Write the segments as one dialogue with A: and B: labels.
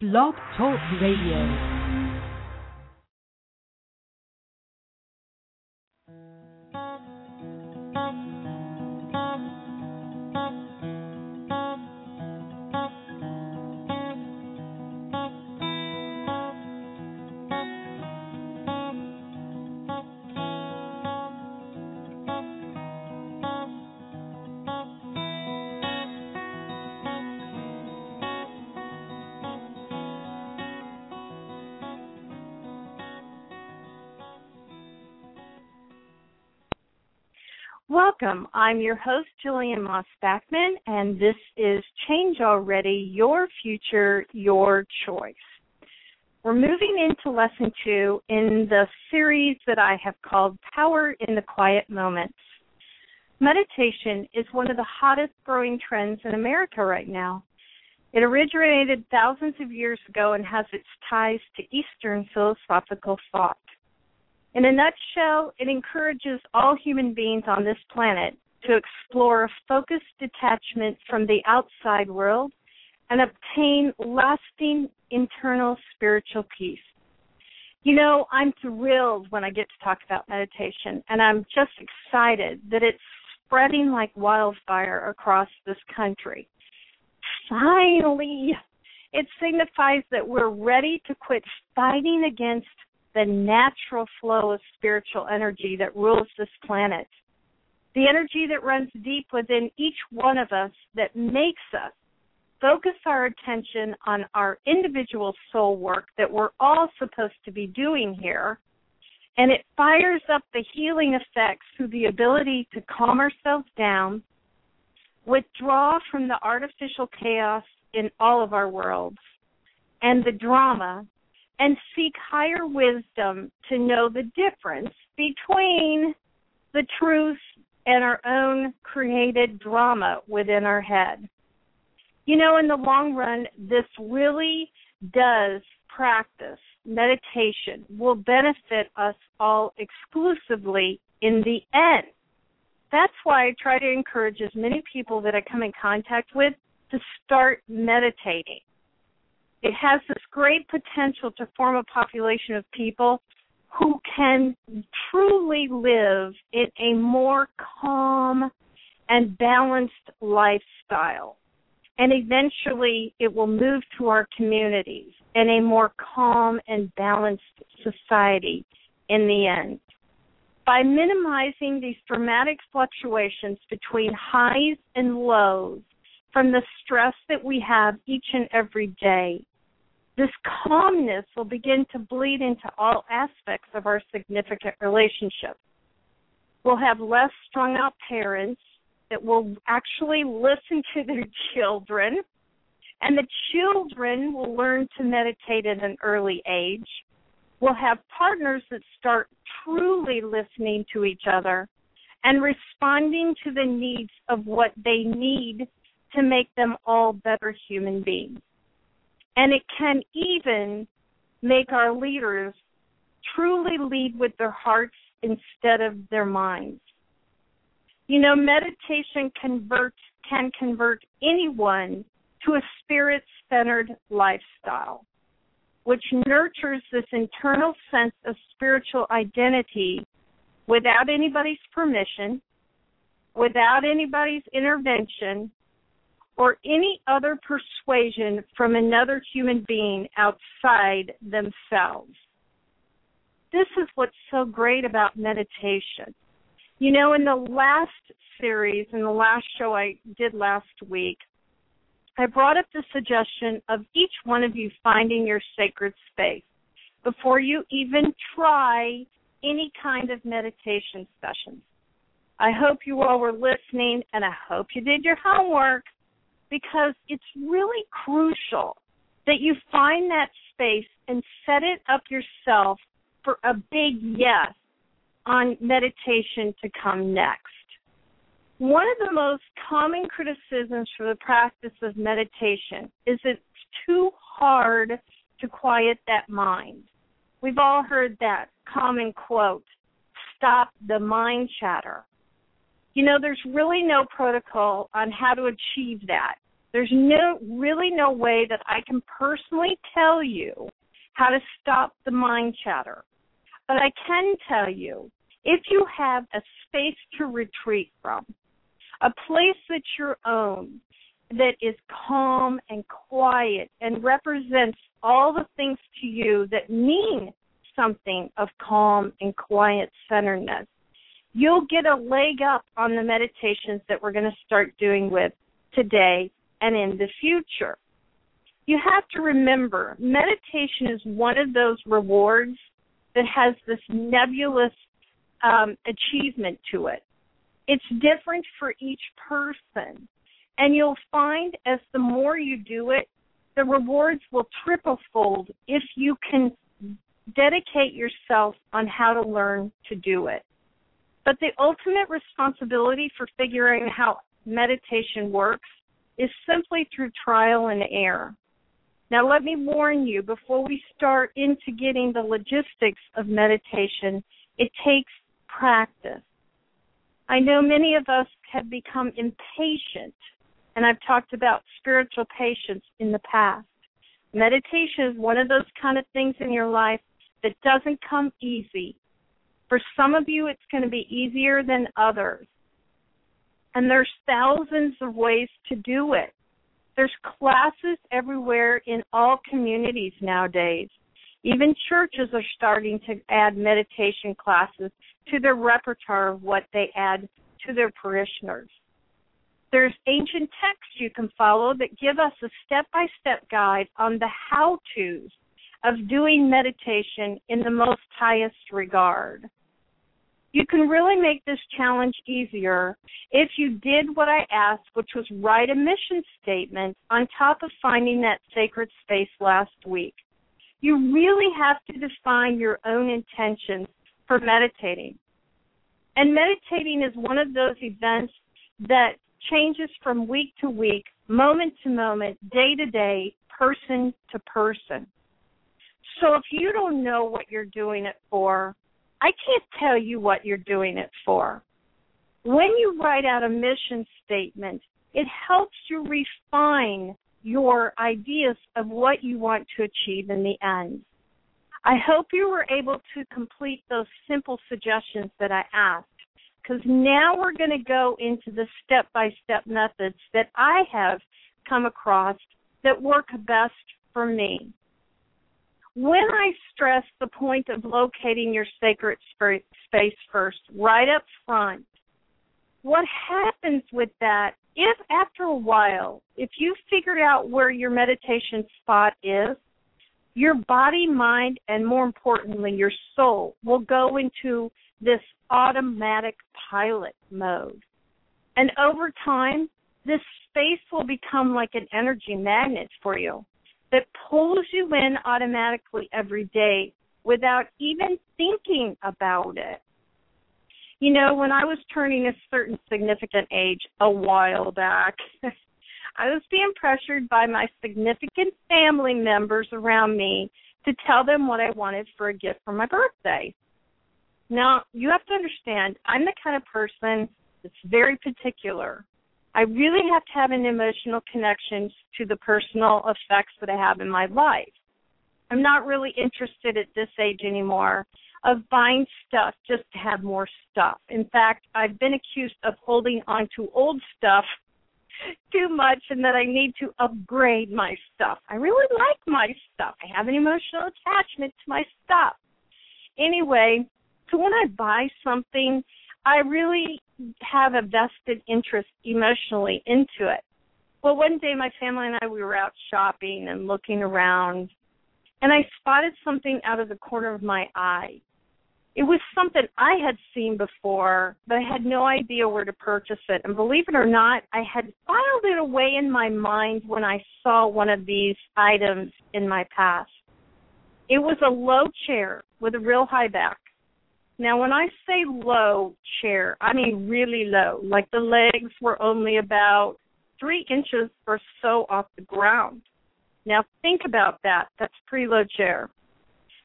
A: Blog Talk Radio.
B: Welcome. I'm your host, Jillian Maas Backman, and this is Change Already Your Future, Your Choice. We're moving into lesson two in the series that I have called Power in the Quiet Moments. Meditation is one of the hottest growing trends in America right now. It originated thousands of years ago and has its ties to Eastern philosophical thought. In a nutshell, it encourages all human beings on this planet to explore a focused detachment from the outside world and obtain lasting internal spiritual peace. You know, I'm thrilled when I get to talk about meditation, and I'm just excited that it's spreading like wildfire across this country. Finally, it signifies that we're ready to quit fighting against the natural flow of spiritual energy that rules this planet. The energy that runs deep within each one of us that makes us focus our attention on our individual soul work that we're all supposed to be doing here. And it fires up the healing effects through the ability to calm ourselves down, withdraw from the artificial chaos in all of our worlds, and the drama and seek higher wisdom to know the difference between the truth and our own created drama within our head. You know, in the long run, this really does practice meditation will benefit us all exclusively in the end. That's why I try to encourage as many people that I come in contact with to start meditating. It has this great potential to form a population of people who can truly live in a more calm and balanced lifestyle. And eventually it will move to our communities in a more calm and balanced society in the end. By minimizing these dramatic fluctuations between highs and lows from the stress that we have each and every day, this calmness will begin to bleed into all aspects of our significant relationships. We'll have less strung out parents that will actually listen to their children, and the children will learn to meditate at an early age. We'll have partners that start truly listening to each other and responding to the needs of what they need to make them all better human beings. And it can even make our leaders truly lead with their hearts instead of their minds. You know, meditation convert, can convert anyone to a spirit centered lifestyle, which nurtures this internal sense of spiritual identity without anybody's permission, without anybody's intervention, or any other persuasion from another human being outside themselves. This is what's so great about meditation. You know, in the last series, in the last show I did last week, I brought up the suggestion of each one of you finding your sacred space before you even try any kind of meditation sessions. I hope you all were listening and I hope you did your homework because it's really crucial that you find that space and set it up yourself for a big yes on meditation to come next. One of the most common criticisms for the practice of meditation is it's too hard to quiet that mind. We've all heard that common quote, stop the mind chatter. You know, there's really no protocol on how to achieve that. There's no really no way that I can personally tell you how to stop the mind chatter. But I can tell you if you have a space to retreat from, a place that's your own, that is calm and quiet and represents all the things to you that mean something of calm and quiet centeredness, you'll get a leg up on the meditations that we're going to start doing with today and in the future. You have to remember, meditation is one of those rewards that has this nebulous um, achievement to it. It's different for each person. And you'll find as the more you do it, the rewards will triple fold if you can dedicate yourself on how to learn to do it. But the ultimate responsibility for figuring how meditation works is simply through trial and error. Now, let me warn you before we start into getting the logistics of meditation, it takes practice. I know many of us have become impatient, and I've talked about spiritual patience in the past. Meditation is one of those kind of things in your life that doesn't come easy. For some of you, it's going to be easier than others. And there's thousands of ways to do it. There's classes everywhere in all communities nowadays. Even churches are starting to add meditation classes to their repertoire of what they add to their parishioners. There's ancient texts you can follow that give us a step by step guide on the how to's of doing meditation in the most highest regard. You can really make this challenge easier if you did what I asked, which was write a mission statement on top of finding that sacred space last week. You really have to define your own intentions for meditating. And meditating is one of those events that changes from week to week, moment to moment, day to day, person to person. So if you don't know what you're doing it for, I can't tell you what you're doing it for. When you write out a mission statement, it helps you refine your ideas of what you want to achieve in the end. I hope you were able to complete those simple suggestions that I asked because now we're going to go into the step by step methods that I have come across that work best for me. When I stress the point of locating your sacred space first, right up front, what happens with that, if after a while, if you figured out where your meditation spot is, your body, mind, and more importantly, your soul will go into this automatic pilot mode. And over time, this space will become like an energy magnet for you that pulls you in automatically every day without even thinking about it. You know, when I was turning a certain significant age a while back, I was being pressured by my significant family members around me to tell them what I wanted for a gift for my birthday. Now, you have to understand, I'm the kind of person that's very particular. I really have to have an emotional connection to the personal effects that I have in my life. I'm not really interested at this age anymore of buying stuff just to have more stuff. In fact, I've been accused of holding on to old stuff too much and that I need to upgrade my stuff. I really like my stuff. I have an emotional attachment to my stuff. Anyway, so when I buy something, I really have a vested interest emotionally into it. Well, one day my family and I we were out shopping and looking around, and I spotted something out of the corner of my eye. It was something I had seen before, but I had no idea where to purchase it. And believe it or not, I had filed it away in my mind when I saw one of these items in my past. It was a low chair with a real high back. Now, when I say low chair, I mean really low. Like the legs were only about three inches or so off the ground. Now, think about that. That's pretty low chair.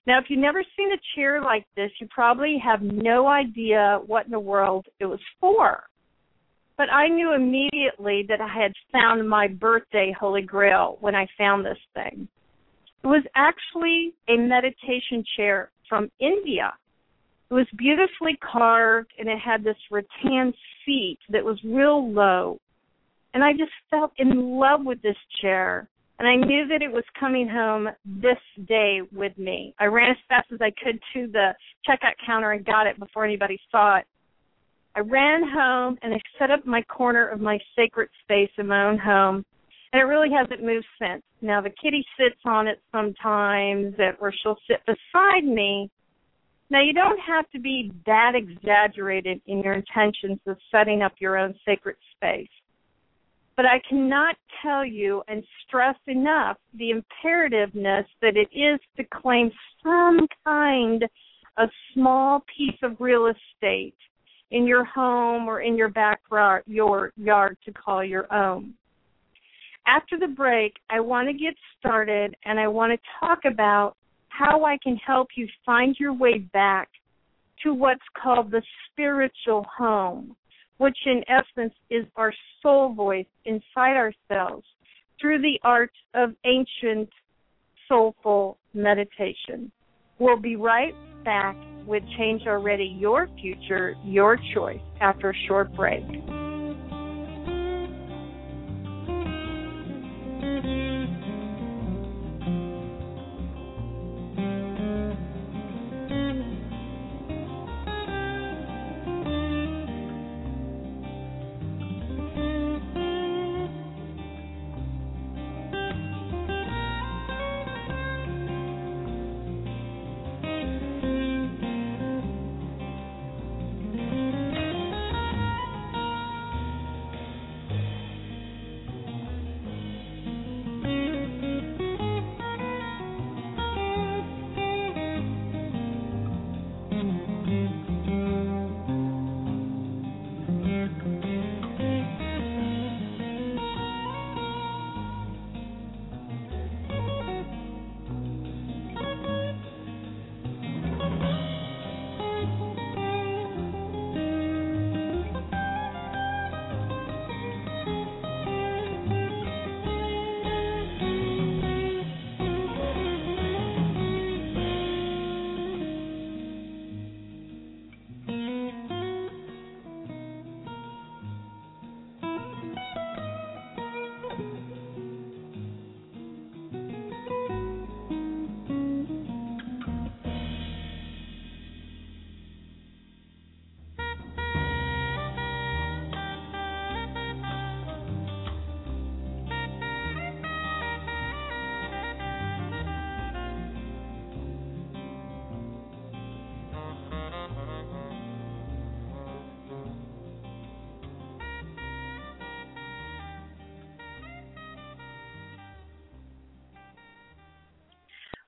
B: Now, if you've never seen a chair like this, you probably have no idea what in the world it was for. But I knew immediately that I had found my birthday holy grail when I found this thing. It was actually a meditation chair from India. It was beautifully carved and it had this rattan seat that was real low. And I just felt in love with this chair. And I knew that it was coming home this day with me. I ran as fast as I could to the checkout counter and got it before anybody saw it. I ran home and I set up my corner of my sacred space in my own home. And it really hasn't moved since. Now the kitty sits on it sometimes or she'll sit beside me. Now you don't have to be that exaggerated in your intentions of setting up your own sacred space. But I cannot tell you and stress enough the imperativeness that it is to claim some kind of small piece of real estate in your home or in your backyard your yard to call your own. After the break, I want to get started and I want to talk about how I can help you find your way back to what's called the spiritual home which in essence is our soul voice inside ourselves through the art of ancient soulful meditation. We'll be right back with Change Already Your Future, Your Choice after a short break.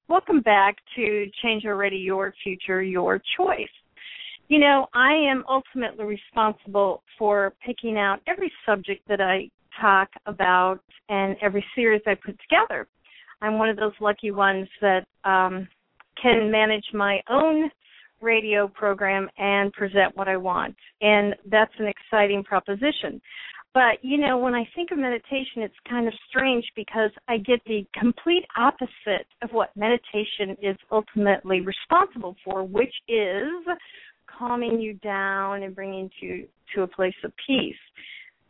B: Welcome back to Change Already Your Future, Your Choice. You know, I am ultimately responsible for picking out every subject that I talk about and every series I put together. I'm one of those lucky ones that um, can manage my own radio program and present what I want. And that's an exciting proposition. But, you know, when I think of meditation, it's kind of strange because I get the complete opposite of what meditation is ultimately responsible for, which is calming you down and bringing you to a place of peace.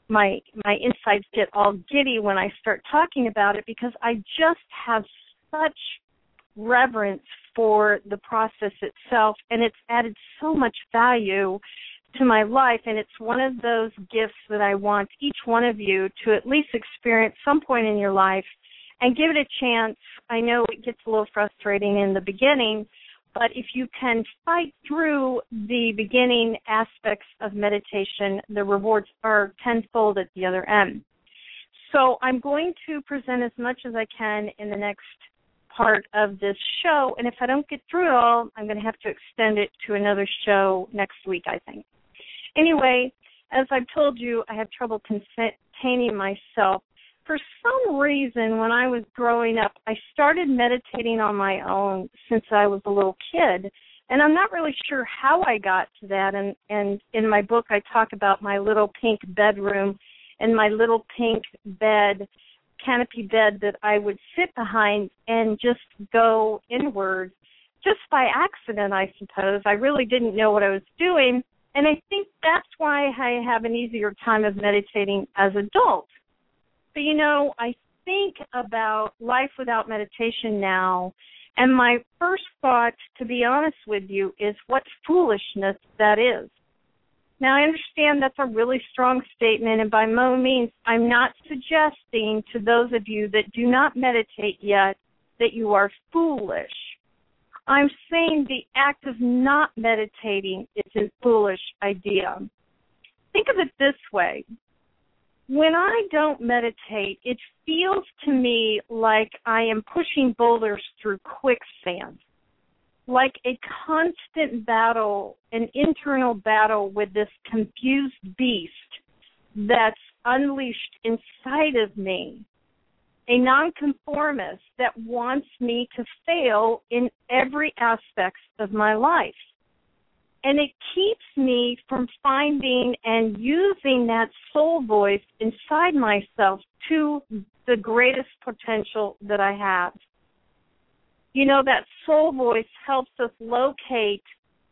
B: My my insides get all giddy when I start talking about it because I just have such reverence for the process itself and it's added so much value to my life and it's one of those gifts that I want each one of you to at least experience some point in your life and give it a chance. I know it gets a little frustrating in the beginning, but if you can fight through the beginning aspects of meditation, the rewards are tenfold at the other end. So I'm going to present as much as I can in the next part of this show, and if I don't get through it all, I'm going to have to extend it to another show next week, I think. Anyway, as I've told you, I have trouble containing myself. For some reason, when I was growing up, I started meditating on my own since I was a little kid. And I'm not really sure how I got to that and and in my book I talk about my little pink bedroom and my little pink bed canopy bed that I would sit behind and just go inward just by accident I suppose. I really didn't know what I was doing and I think that's why I have an easier time of meditating as adult. But you know, I think about life without meditation now, and my first thought, to be honest with you, is what foolishness that is. Now, I understand that's a really strong statement, and by no means, I'm not suggesting to those of you that do not meditate yet that you are foolish. I'm saying the act of not meditating is a foolish idea. Think of it this way. When I don't meditate, it feels to me like I am pushing boulders through quicksand, like a constant battle, an internal battle with this confused beast that's unleashed inside of me a nonconformist that wants me to fail in every aspect of my life. And it keeps me from finding and using that soul voice inside myself to the greatest potential that I have. You know, that soul voice helps us locate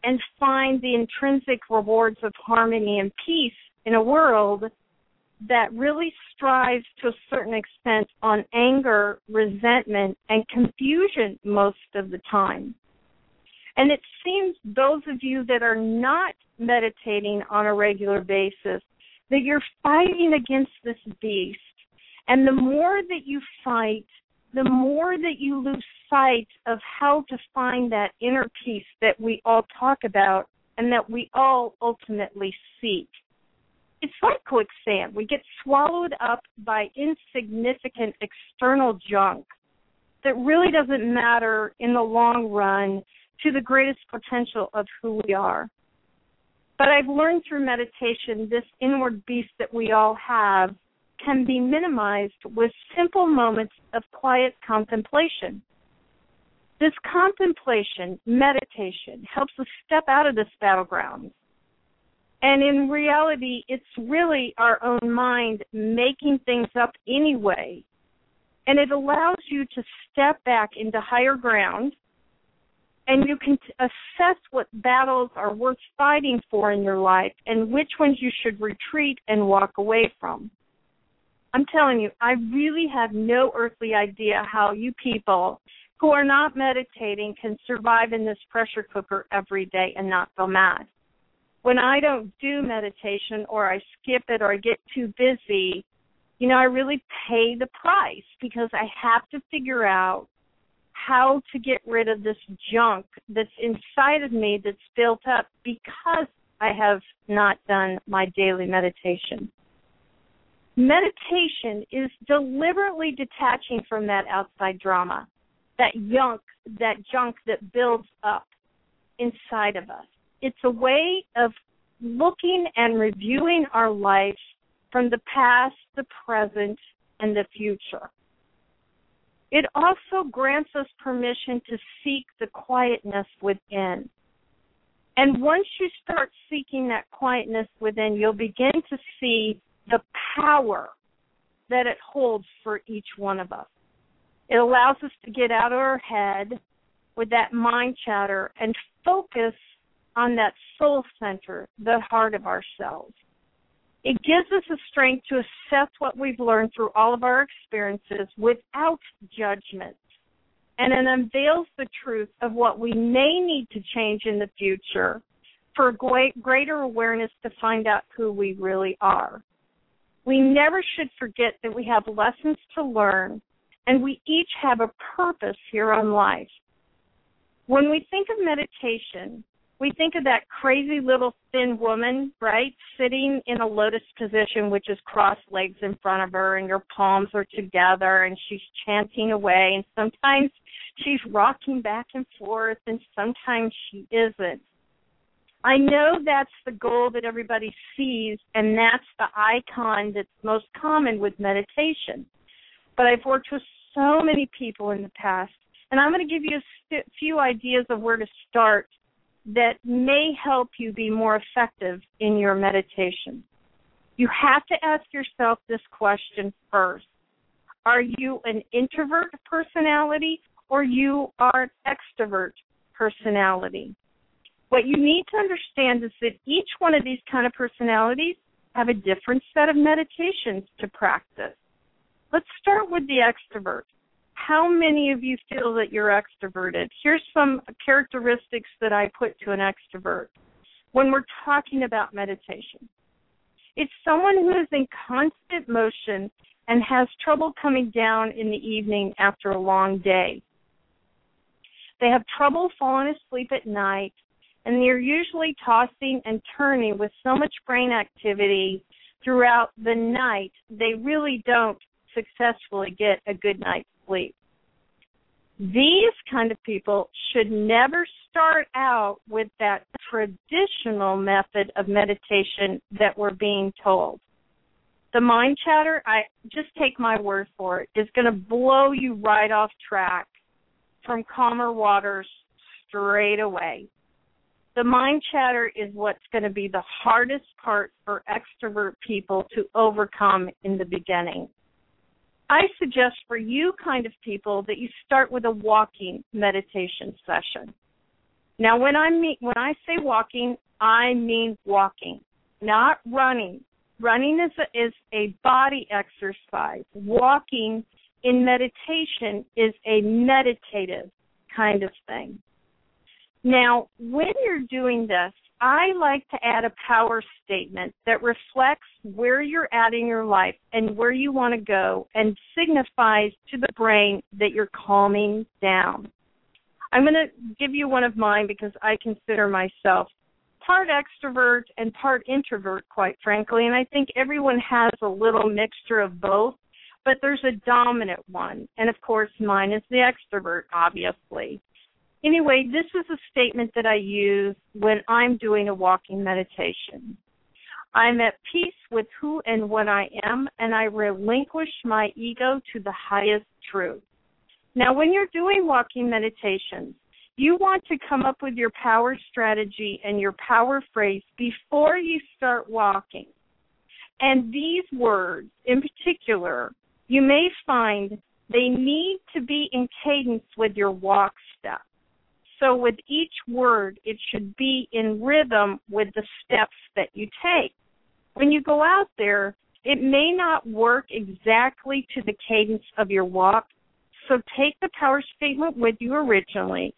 B: and find the intrinsic rewards of harmony and peace in a world that really strives to a certain extent on anger, resentment, and confusion most of the time. And it seems those of you that are not meditating on a regular basis, that you're fighting against this beast. And the more that you fight, the more that you lose sight of how to find that inner peace that we all talk about and that we all ultimately seek it's like quicksand. We get swallowed up by insignificant external junk that really doesn't matter in the long run to the greatest potential of who we are. But I've learned through meditation this inward beast that we all have can be minimized with simple moments of quiet contemplation. This contemplation, meditation, helps us step out of this battleground and in reality, it's really our own mind making things up anyway. And it allows you to step back into higher ground and you can assess what battles are worth fighting for in your life and which ones you should retreat and walk away from. I'm telling you, I really have no earthly idea how you people who are not meditating can survive in this pressure cooker every day and not go mad when I don't do meditation or I skip it or I get too busy, you know, I really pay the price because I have to figure out how to get rid of this junk that's inside of me that's built up because I have not done my daily meditation. Meditation is deliberately detaching from that outside drama, that junk, that junk that builds up inside of us it's a way of looking and reviewing our life from the past, the present, and the future. It also grants us permission to seek the quietness within. And once you start seeking that quietness within, you'll begin to see the power that it holds for each one of us. It allows us to get out of our head with that mind chatter and focus on that soul center, the heart of ourselves. It gives us the strength to assess what we've learned through all of our experiences without judgment. And it unveils the truth of what we may need to change in the future for greater awareness to find out who we really are. We never should forget that we have lessons to learn and we each have a purpose here on life. When we think of meditation, we think of that crazy little thin woman, right, sitting in a lotus position, which is crossed legs in front of her, and your palms are together, and she's chanting away. And sometimes she's rocking back and forth, and sometimes she isn't. I know that's the goal that everybody sees, and that's the icon that's most common with meditation. But I've worked with so many people in the past, and I'm going to give you a few ideas of where to start that may help you be more effective in your meditation. You have to ask yourself this question first. Are you an introvert personality or you are an extrovert personality? What you need to understand is that each one of these kind of personalities have a different set of meditations to practice. Let's start with the extrovert. How many of you feel that you're extroverted? Here's some characteristics that I put to an extrovert when we're talking about meditation. It's someone who is in constant motion and has trouble coming down in the evening after a long day. They have trouble falling asleep at night, and they're usually tossing and turning with so much brain activity throughout the night, they really don't successfully get a good night's sleep. These kind of people should never start out with that traditional method of meditation that we're being told. The mind chatter, I just take my word for it, is going to blow you right off track from calmer waters straight away. The mind chatter is what's going to be the hardest part for extrovert people to overcome in the beginning. I suggest for you kind of people that you start with a walking meditation session. Now when I mean when I say walking, I mean walking, not running. Running is a, is a body exercise. Walking in meditation is a meditative kind of thing. Now, when you're doing this, I like to add a power statement that reflects where you're at in your life and where you want to go and signifies to the brain that you're calming down. I'm going to give you one of mine because I consider myself part extrovert and part introvert, quite frankly, and I think everyone has a little mixture of both, but there's a dominant one. And of course, mine is the extrovert, obviously. Anyway, this is a statement that I use when I'm doing a walking meditation. I'm at peace with who and what I am, and I relinquish my ego to the highest truth. Now, when you're doing walking meditations, you want to come up with your power strategy and your power phrase before you start walking. And these words, in particular, you may find they need to be in cadence with your walk. So with each word, it should be in rhythm with the steps that you take. When you go out there, it may not work exactly to the cadence of your walk. So take the power statement with you originally.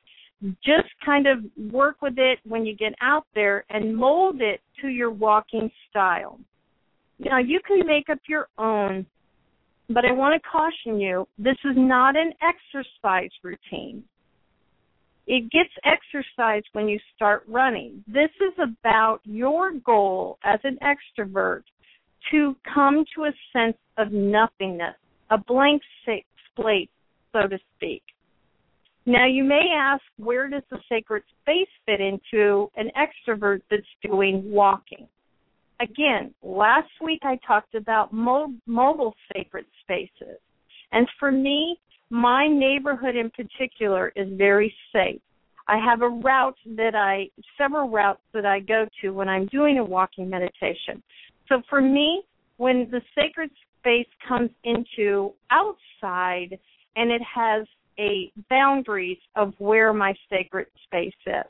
B: Just kind of work with it when you get out there and mold it to your walking style. Now you can make up your own, but I want to caution you, this is not an exercise routine. It gets exercised when you start running. This is about your goal as an extrovert to come to a sense of nothingness, a blank slate, so to speak. Now, you may ask, where does the sacred space fit into an extrovert that's doing walking? Again, last week I talked about mo- mobile sacred spaces. And for me, my neighborhood in particular is very safe. I have a route that I, several routes that I go to when I'm doing a walking meditation. So for me, when the sacred space comes into outside and it has a boundaries of where my sacred space is.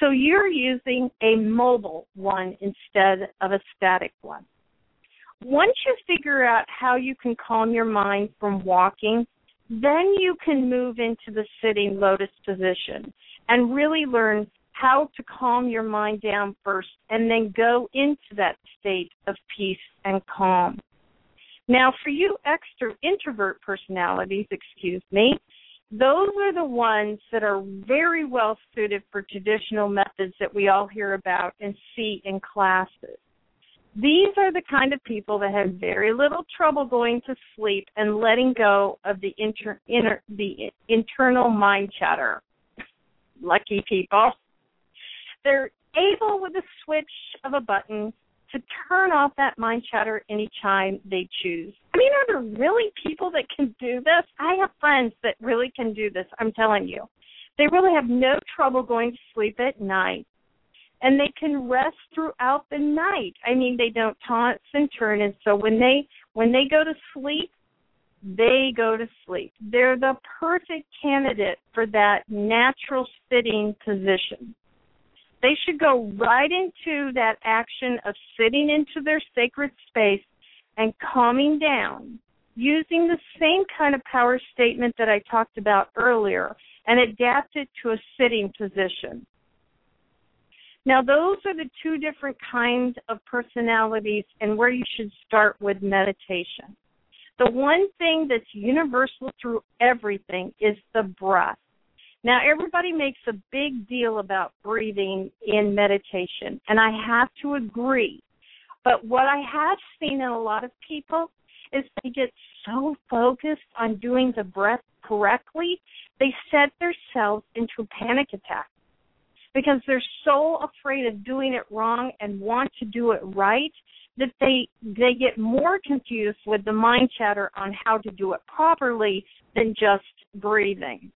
B: So you're using a mobile one instead of a static one. Once you figure out how you can calm your mind from walking, then you can move into the sitting lotus position and really learn how to calm your mind down first and then go into that state of peace and calm. Now, for you extra introvert personalities, excuse me, those are the ones that are very well suited for traditional methods that we all hear about and see in classes. These are the kind of people that have very little trouble going to sleep and letting go of the inter, inner, the internal mind chatter. Lucky people. They're able with a switch of a button to turn off that mind chatter anytime they choose. I mean, are there really people that can do this? I have friends that really can do this, I'm telling you. They really have no trouble going to sleep at night. And they can rest throughout the night. I mean, they don't toss and turn, and so when they when they go to sleep, they go to sleep. They're the perfect candidate for that natural sitting position. They should go right into that action of sitting into their sacred space and calming down using the same kind of power statement that I talked about earlier and adapt it to a sitting position. Now, those are the two different kinds of personalities and where you should start with meditation. The one thing that's universal through everything is the breath. Now, everybody makes a big deal about breathing in meditation, and I have to agree. But what I have seen in a lot of people is they get so focused on doing the breath correctly, they set themselves into a panic attack because they're so afraid of doing it wrong and want to do it right that they they get more confused with the mind chatter on how to do it properly than just breathing.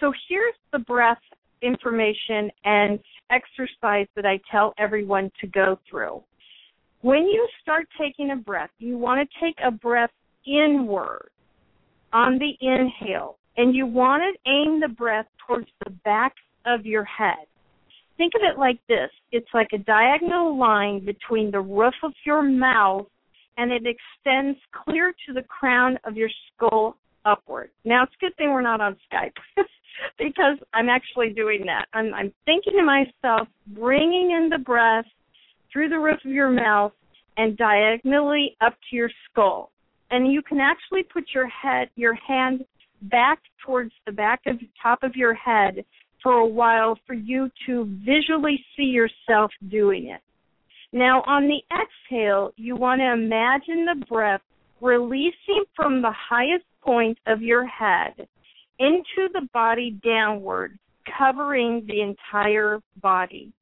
B: So here's the breath information and exercise that I tell everyone to go through. When you start taking a breath, you want to take a breath inward on the inhale, and you want to aim the breath towards the back of your head. Think of it like this it's like a diagonal line between the roof of your mouth and it extends clear to the crown of your skull upward. Now, it's a good thing we're not on Skype because I'm actually doing that. I'm, I'm thinking to myself, bringing in the breath through the roof of your mouth and diagonally up to your skull. And you can actually put your head, your hand back towards the back of the top of your head for a while for you to visually see yourself doing it. Now, on the exhale, you want to imagine the breath releasing from the highest point of your head into the body downward, covering the entire body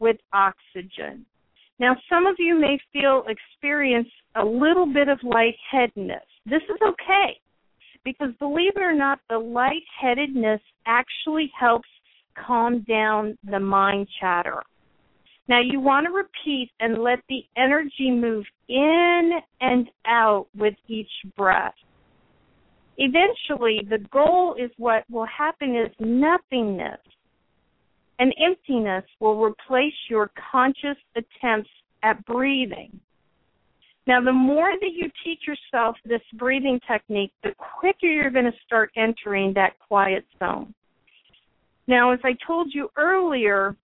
B: with oxygen. Now, some of you may feel experience a little bit of lightheadedness. This is okay because believe it or not, the lightheadedness actually helps calm down the mind chatter. Now, you want to repeat and let the energy move in and out with each breath. Eventually, the goal is what will happen is nothingness and emptiness will replace your conscious attempts at breathing. Now, the more that you teach yourself this breathing technique, the quicker you're going to start entering that quiet zone. Now, as I told you earlier,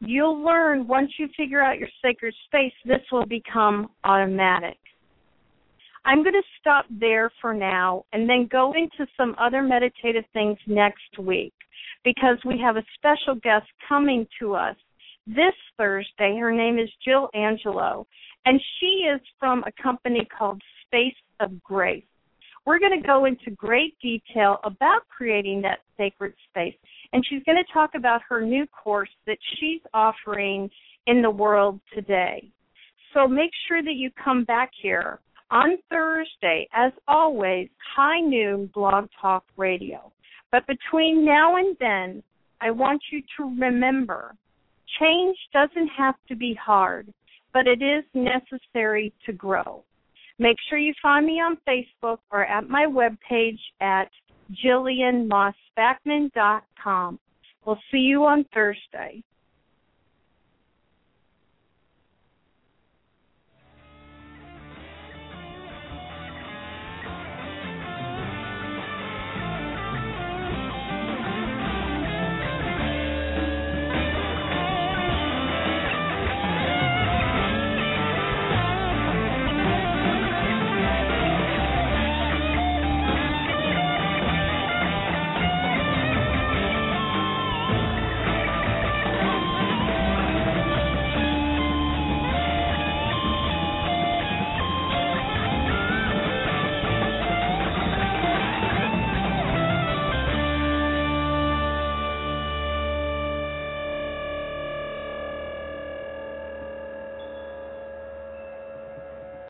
B: you'll learn once you figure out your sacred space, this will become automatic. I'm going to stop there for now and then go into some other meditative things next week because we have a special guest coming to us this Thursday. Her name is Jill Angelo, and she is from a company called Space of Grace. We're going to go into great detail about creating that sacred space, and she's going to talk about her new course that she's offering in the world today. So make sure that you come back here on Thursday, as always, high noon blog talk radio. But between now and then, I want you to remember change doesn't have to be hard, but it is necessary to grow. Make sure you find me on Facebook or at my webpage at JillianMaasBackman.com. We'll see you on Thursday.